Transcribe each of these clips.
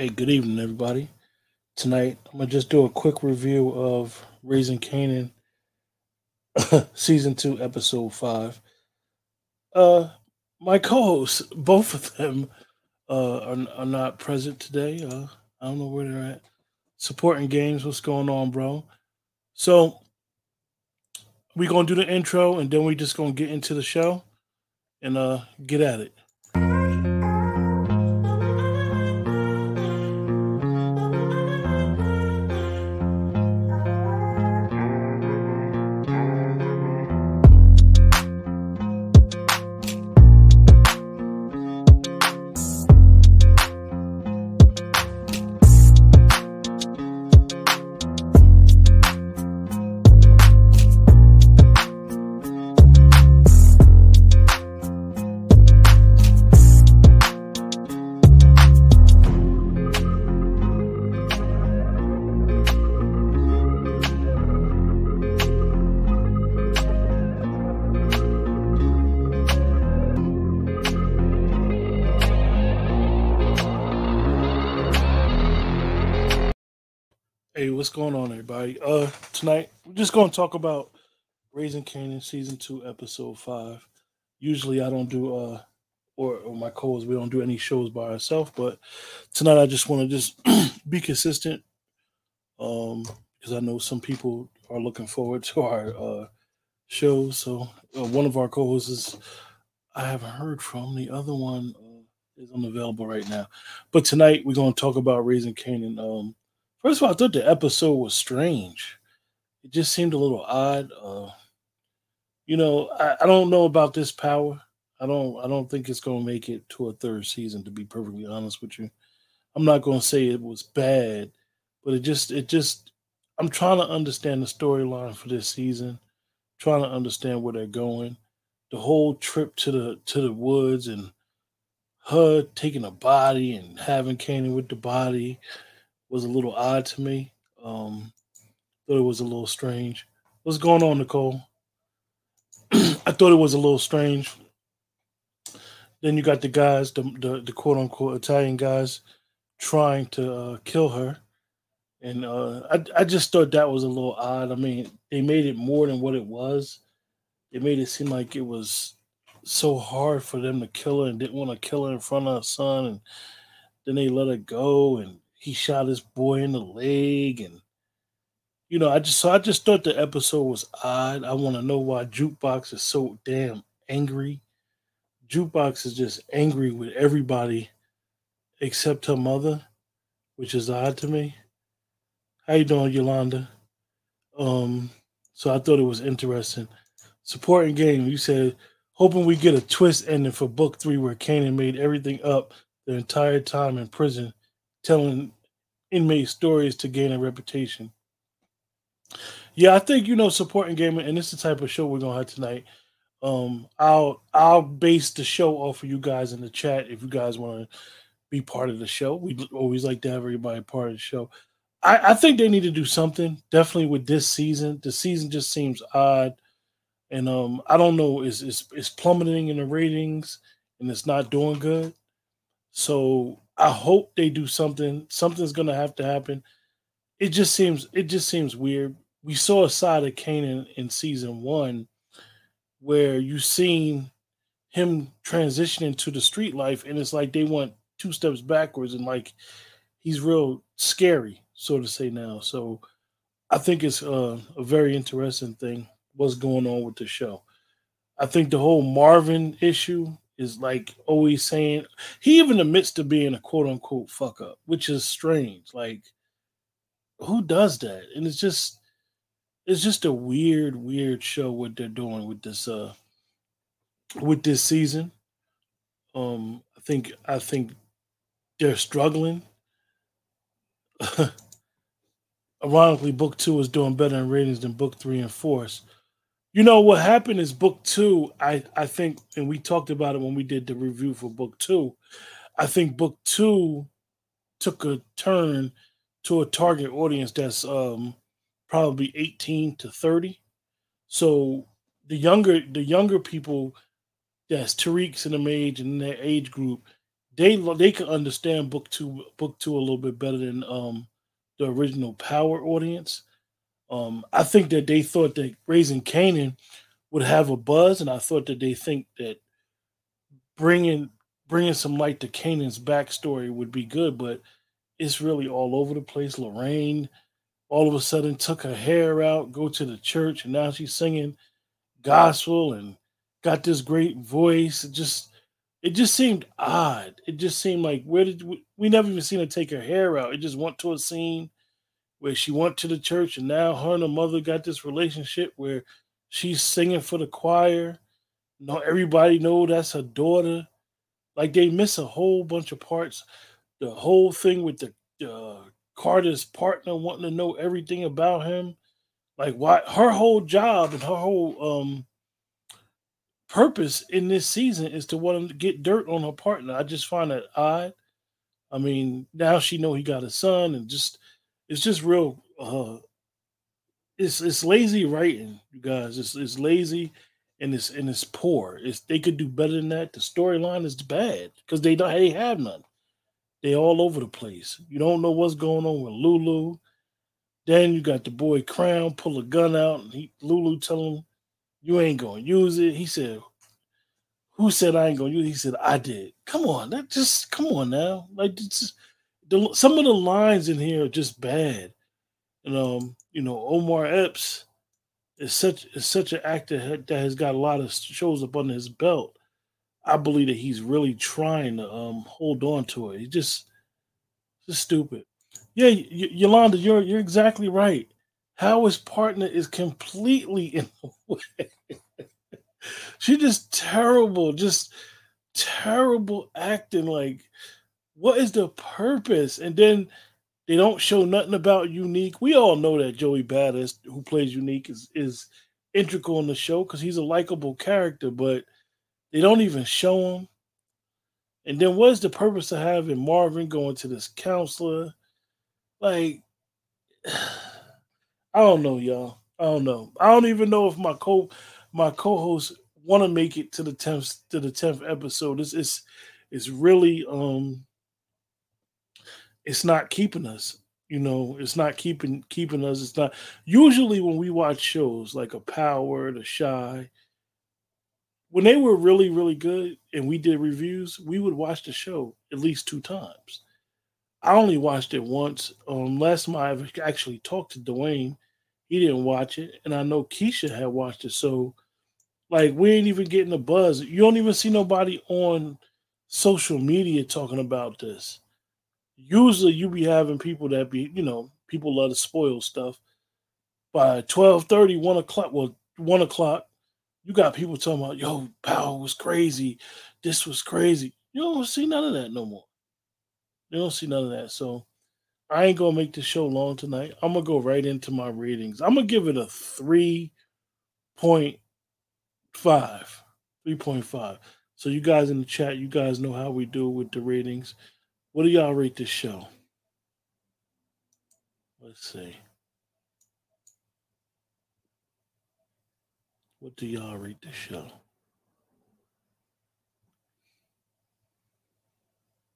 Hey, good evening, everybody. Tonight, I'm gonna just do a quick review of Raising Kanan, season two, episode five. Uh, my co-hosts, both of them, uh, are, are not present today. Uh, I don't know where they're at. Supporting games, what's going on, bro? So, we gonna do the intro, and then we just gonna get into the show and uh get at it. What's going on, everybody? Uh, tonight we're just going to talk about Raising Kanan season two, episode five. Usually, I don't do uh, or, or my co-hosts we don't do any shows by ourselves, but tonight I just want to just be consistent. Um, because I know some people are looking forward to our uh shows. So uh, one of our co-hosts is I haven't heard from. The other one uh, is unavailable right now. But tonight we're going to talk about Raising Kanan. Um, First of all, I thought the episode was strange. It just seemed a little odd. Uh, you know, I, I don't know about this power. I don't. I don't think it's going to make it to a third season. To be perfectly honest with you, I'm not going to say it was bad, but it just. It just. I'm trying to understand the storyline for this season. Trying to understand where they're going. The whole trip to the to the woods and her taking a body and having Kanan with the body was a little odd to me. Um, thought it was a little strange. What's going on, Nicole? I thought it was a little strange. Then you got the guys, the the, the quote unquote Italian guys, trying to uh, kill her, and uh, I I just thought that was a little odd. I mean, they made it more than what it was. They made it seem like it was so hard for them to kill her and didn't want to kill her in front of her son, and then they let her go and he shot his boy in the leg and you know i just so i just thought the episode was odd. I want to know why jukebox is so damn angry. Jukebox is just angry with everybody except her mother which is odd to me. How you doing yolanda? Um so i thought it was interesting. Supporting game you said hoping we get a twist ending for book three where kanan made everything up the entire time in prison telling inmate stories to gain a reputation. Yeah, I think you know supporting gaming, and this is the type of show we're gonna have tonight. Um, I'll I'll base the show off of you guys in the chat if you guys want to be part of the show. We always like to have everybody part of the show. I, I think they need to do something definitely with this season. The season just seems odd, and um, I don't know is is is plummeting in the ratings, and it's not doing good. So I hope they do something. Something's gonna have to happen. It just seems it just seems weird. We saw a side of Kanan in season one where you seen him transitioning to the street life, and it's like they went two steps backwards, and like he's real scary, so to say now. So I think it's uh, a very interesting thing what's going on with the show. I think the whole Marvin issue is like always saying he even admits to being a quote unquote fuck up, which is strange. Like, who does that? And it's just it's just a weird, weird show what they're doing with this uh with this season. Um, I think I think they're struggling. Ironically, book two is doing better in ratings than book three and four. You know what happened is book two. I I think, and we talked about it when we did the review for book two. I think book two took a turn to a target audience that's um probably 18 to 30. So the younger the younger people that's Tariq's in the age and their age group, they they could understand book two book two a little bit better than um the original Power audience. Um, I think that they thought that Raising Kanan would have a buzz, and I thought that they think that bringing bringing some light to Kanan's backstory would be good, but it's really all over the place. Lorraine all of a sudden took her hair out, go to the church, and now she's singing gospel and got this great voice. It just it just seemed odd. It just seemed like where did we, we never even seen her take her hair out. It just went to a scene where she went to the church and now her and her mother got this relationship where she's singing for the choir. No, everybody know that's her daughter. Like they miss a whole bunch of parts. The whole thing with the uh, Carter's partner wanting to know everything about him. Like why her whole job and her whole um purpose in this season is to want to get dirt on her partner. I just find that odd. I mean, now she know he got a son, and just it's just real. uh It's it's lazy writing, you guys. It's it's lazy, and it's and it's poor. It's they could do better than that. The storyline is bad because they don't they have none. They all over the place. You don't know what's going on with Lulu. Then you got the boy Crown pull a gun out, and he, Lulu tell him you ain't gonna use it. He said, Who said I ain't gonna use it? He said, I did. Come on, that just come on now. Like just, the, some of the lines in here are just bad. And um, you know, Omar Epps is such is such an actor that has got a lot of shows up under his belt. I believe that he's really trying to um hold on to it. He just just stupid. Yeah, y- Yolanda, you're you're exactly right. How his partner is completely in the way. she just terrible, just terrible acting. Like, what is the purpose? And then they don't show nothing about Unique. We all know that Joey Badass, who plays Unique, is is integral in the show because he's a likable character, but they don't even show him. And then what's the purpose of having Marvin going to this counselor? Like I don't know, y'all. I don't know. I don't even know if my co my co-hosts want to make it to the tenth to the tenth episode. This is it's really um it's not keeping us. You know, it's not keeping keeping us. It's not usually when we watch shows like a Power, the shy when they were really really good and we did reviews, we would watch the show at least two times. I only watched it once. Um, last time I actually talked to Dwayne, he didn't watch it, and I know Keisha had watched it. So, like, we ain't even getting a buzz. You don't even see nobody on social media talking about this. Usually, you be having people that be, you know, people love to spoil stuff. By 12 30, 1 o'clock, well, 1 o'clock, you got people talking about, yo, Power was crazy. This was crazy. You don't see none of that no more. You don't see none of that. So I ain't gonna make the show long tonight. I'm gonna go right into my ratings. I'm gonna give it a 3.5. 3.5. So you guys in the chat, you guys know how we do with the ratings. What do y'all rate this show? Let's see. What do y'all rate this show?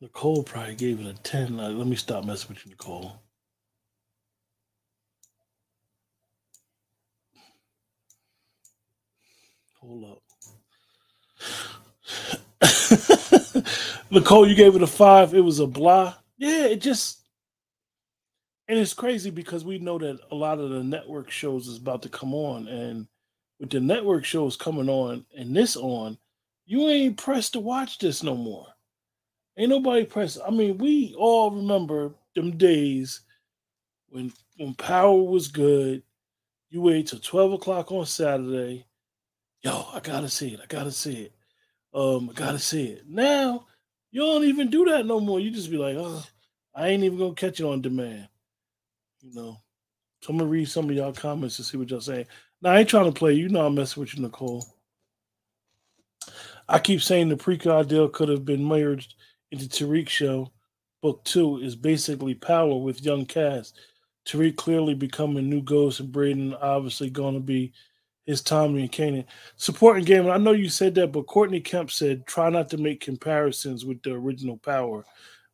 Nicole probably gave it a 10. Like, let me stop messing with you, Nicole. Hold up. Nicole, you gave it a five. It was a blah. Yeah, it just and it's crazy because we know that a lot of the network shows is about to come on, and with the network shows coming on and this on, you ain't pressed to watch this no more. Ain't nobody pressed. I mean, we all remember them days when when power was good. You wait till twelve o'clock on Saturday. Yo, I gotta see it. I gotta see it. Um, I gotta see it. Now you don't even do that no more. You just be like, oh, I ain't even gonna catch it on demand. You know. So I'm gonna read some of y'all comments to see what y'all saying. Now I ain't trying to play. You know I'm messing with you, Nicole. I keep saying the prequel deal could have been merged into Tariq show, book two, is basically Power with young Cass. Tariq clearly becoming new Ghost, and Brayden obviously to be his Tommy and Kanan. Supporting game, I know you said that, but Courtney Kemp said try not to make comparisons with the original Power,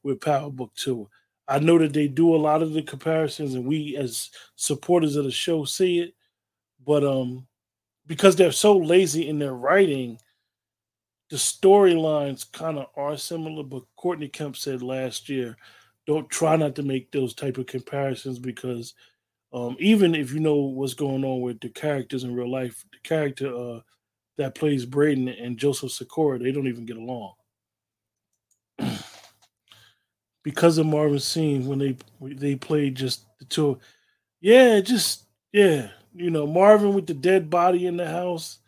with Power Book 2. I know that they do a lot of the comparisons, and we as supporters of the show see it, but um, because they're so lazy in their writing, the storylines kind of are similar. But Courtney Kemp said last year, don't try not to make those type of comparisons because um, even if you know what's going on with the characters in real life, the character uh, that plays Brayden and Joseph Sikora, they don't even get along. because of Marvin's scene when they they played just the two. Yeah, just yeah, you know, Marvin with the dead body in the house.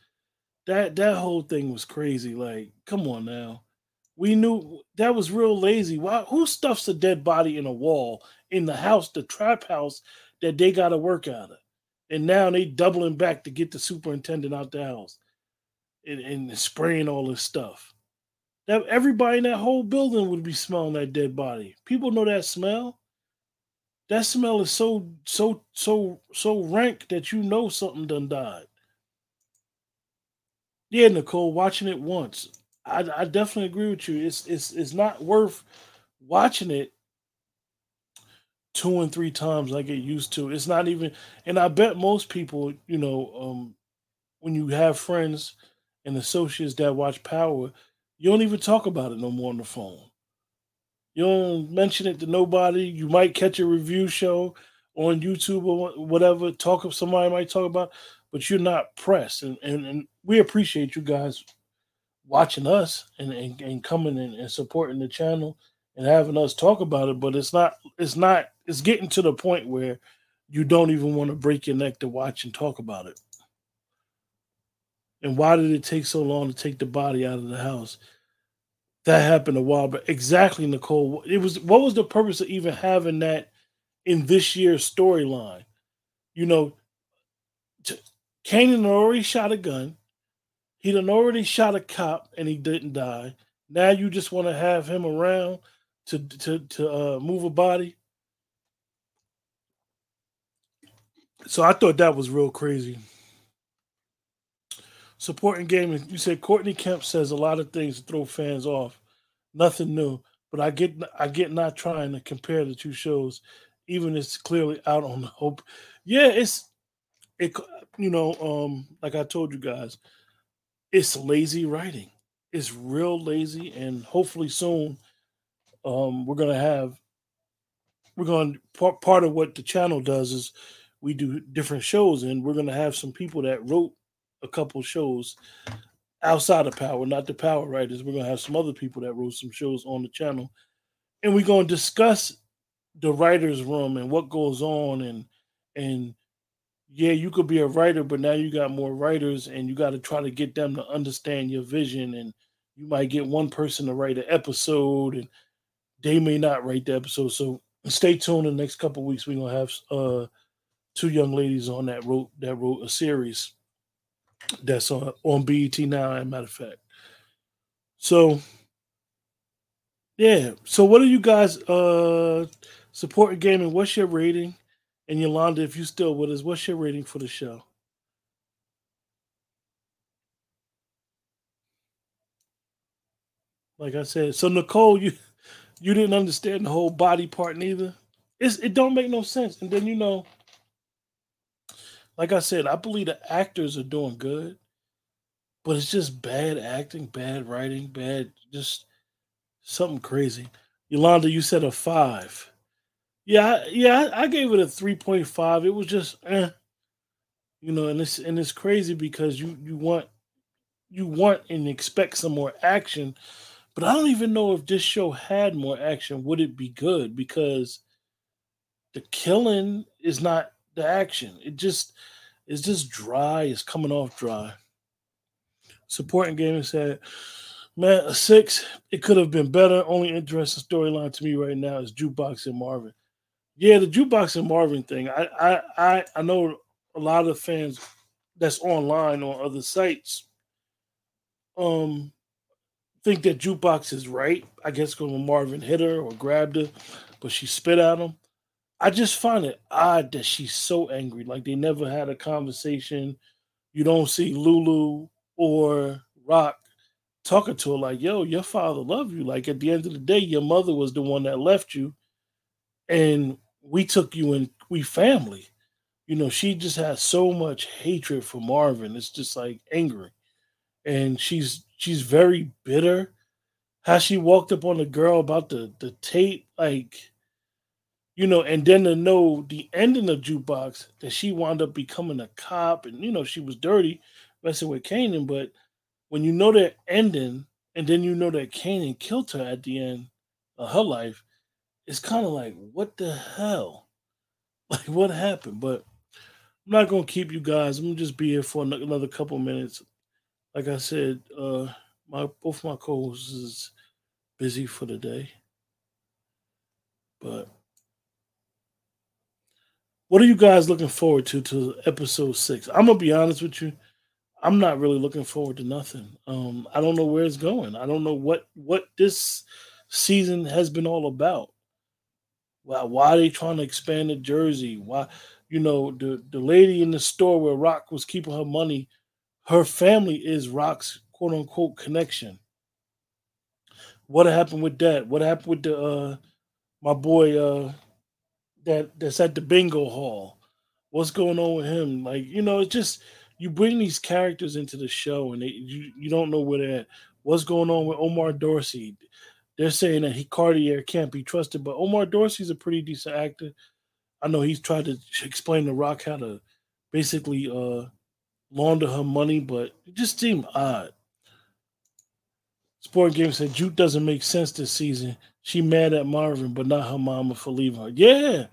That that whole thing was crazy. Like, come on now. We knew that was real lazy. Why who stuffs a dead body in a wall in the house, the trap house that they gotta work out of? And now they doubling back to get the superintendent out the house and, and spraying all this stuff. That everybody in that whole building would be smelling that dead body. People know that smell. That smell is so so so so rank that you know something done died. Yeah, Nicole, watching it once, I, I definitely agree with you. It's it's it's not worth watching it two and three times like it used to. It's not even, and I bet most people, you know, um, when you have friends and associates that watch Power, you don't even talk about it no more on the phone. You don't mention it to nobody. You might catch a review show on YouTube or whatever. Talk of somebody might talk about, but you're not pressed. And and, and we appreciate you guys watching us and, and, and coming in and supporting the channel and having us talk about it. But it's not it's not it's getting to the point where you don't even want to break your neck to watch and talk about it. And why did it take so long to take the body out of the house? that happened a while but exactly nicole it was what was the purpose of even having that in this year's storyline you know Kanan already shot a gun He'd already shot a cop and he didn't die now you just want to have him around to to to uh, move a body so i thought that was real crazy supporting gaming. You said Courtney Kemp says a lot of things to throw fans off. Nothing new, but I get I get not trying to compare the two shows, even it's clearly out on the hope. Yeah, it's it. You know, um, like I told you guys, it's lazy writing. It's real lazy, and hopefully soon, um, we're gonna have. We're going part part of what the channel does is we do different shows, and we're gonna have some people that wrote a couple shows outside of Power, not the Power writers. We're gonna have some other people that wrote some shows on the channel, and we're gonna discuss the writers' room and what goes on and and yeah, you could be a writer, but now you got more writers, and you got to try to get them to understand your vision. And you might get one person to write an episode, and they may not write the episode. So stay tuned. In the next couple weeks, we're gonna have uh, two young ladies on that wrote that wrote a series that's on on BET now. As a matter of fact, so yeah. So what are you guys uh supporting gaming? What's your rating? And Yolanda, if you still with us, what's your rating for the show? Like I said, so Nicole, you you didn't understand the whole body part neither. It's, it don't make no sense. And then you know, like I said, I believe the actors are doing good, but it's just bad acting, bad writing, bad just something crazy. Yolanda, you said a five. Yeah, yeah, I, gave it a three point five. It was just, eh. you know, and it's and it's crazy because you you want you want and expect some more action, but I don't even know if this show had more action. Would it be good? Because the killing is not the action. It just it's just dry. It's coming off dry. Supporting gaming said, "Man, a six. It could have been better. Only interesting storyline to me right now is jukebox and Marvin. Yeah, the jukebox and Marvin thing. I I I, I know a lot of fans that's online on other sites. Um, think that jukebox is right. I guess when Marvin hit her or grabbed her, but she spit at him. I just find it odd that she's so angry. Like they never had a conversation. you don't see Lulu or Rock talking to her like, yo, your father loved you. Like at the end of the day, your mother was the one that left you. And we took you in we family. You know, she just has so much hatred for Marvin. It's just like angry. And she's she's very bitter. How she walked up on the girl about the the tape, like you know, and then to know the ending of jukebox that she wound up becoming a cop, and you know she was dirty messing with Kanan, but when you know that ending, and then you know that Kanan killed her at the end of her life, it's kind of like, what the hell? Like, what happened? But I'm not gonna keep you guys. I'm gonna just be here for another couple minutes. Like I said, uh, my both my co-hosts is busy for the day, but what are you guys looking forward to to episode six? I'm gonna be honest with you. I'm not really looking forward to nothing. Um, I don't know where it's going. I don't know what what this season has been all about. Why why are they trying to expand the Jersey? Why you know the the lady in the store where Rock was keeping her money, her family is Rock's quote unquote connection. What happened with that? What happened with the uh my boy uh that that's at the bingo hall? What's going on with him? Like, you know, it's just you bring these characters into the show and they, you you don't know where they're at. What's going on with Omar Dorsey? They're saying that he Cartier can't be trusted, but Omar Dorsey's a pretty decent actor. I know he's tried to explain to Rock how to basically uh launder her money, but it just seemed odd. Sport Game said Juke doesn't make sense this season. She mad at Marvin, but not her mama for leaving her. Yeah,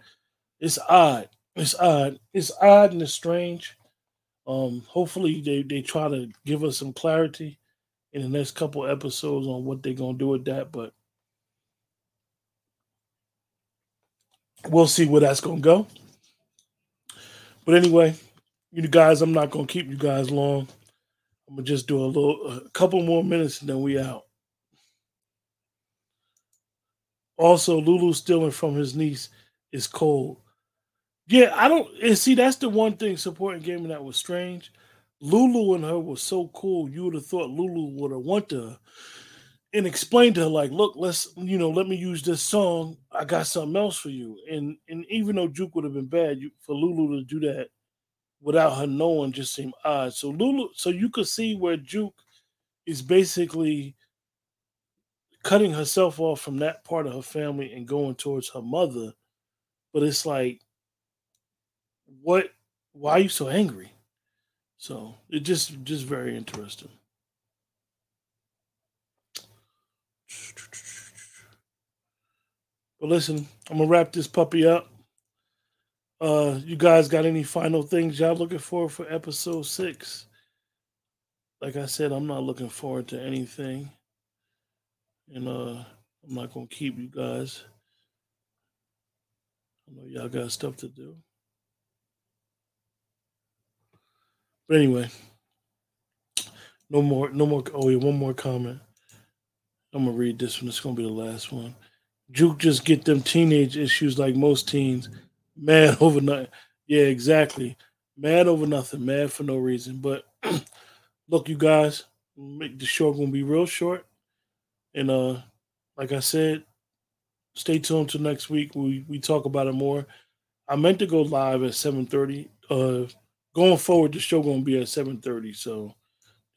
it's odd. It's odd. It's odd and it's strange. Um, hopefully they, they try to give us some clarity in the next couple episodes on what they're gonna do with that, but we'll see where that's gonna go. But anyway, you guys, I'm not gonna keep you guys long. I'm gonna just do a little a couple more minutes and then we out. Also, Lulu stealing from his niece is cold. Yeah, I don't and see that's the one thing supporting gaming that was strange. Lulu and her was so cool. You would have thought Lulu would have went to her and explained to her, like, look, let's, you know, let me use this song. I got something else for you. And and even though Juke would have been bad, you, for Lulu to do that without her knowing just seemed odd. So Lulu, so you could see where Juke is basically cutting herself off from that part of her family and going towards her mother. But it's like, what? Why are you so angry? So it just just very interesting. But listen, I'm gonna wrap this puppy up. Uh, you guys got any final things y'all looking for for episode six? Like I said, I'm not looking forward to anything, and uh, I'm not gonna keep you guys. I know y'all got stuff to do. But anyway, no more, no more. Oh, yeah, one more comment. I'm gonna read this one. It's gonna be the last one. Juke just get them teenage issues like most teens. Mad over nothing. Yeah, exactly. Mad over nothing. Mad for no reason. But look, you guys, make the show gonna be real short. And uh, like I said, stay tuned till next week. We we talk about it more. I meant to go live at 7:30. Uh going forward, the show gonna be at 7:30. So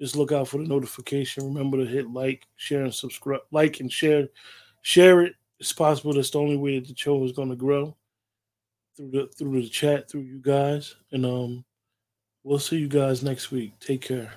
just look out for the notification. Remember to hit like, share, and subscribe. Like and share, share it. It's possible that's the only way that the show is gonna grow through the through the chat, through you guys. And um we'll see you guys next week. Take care.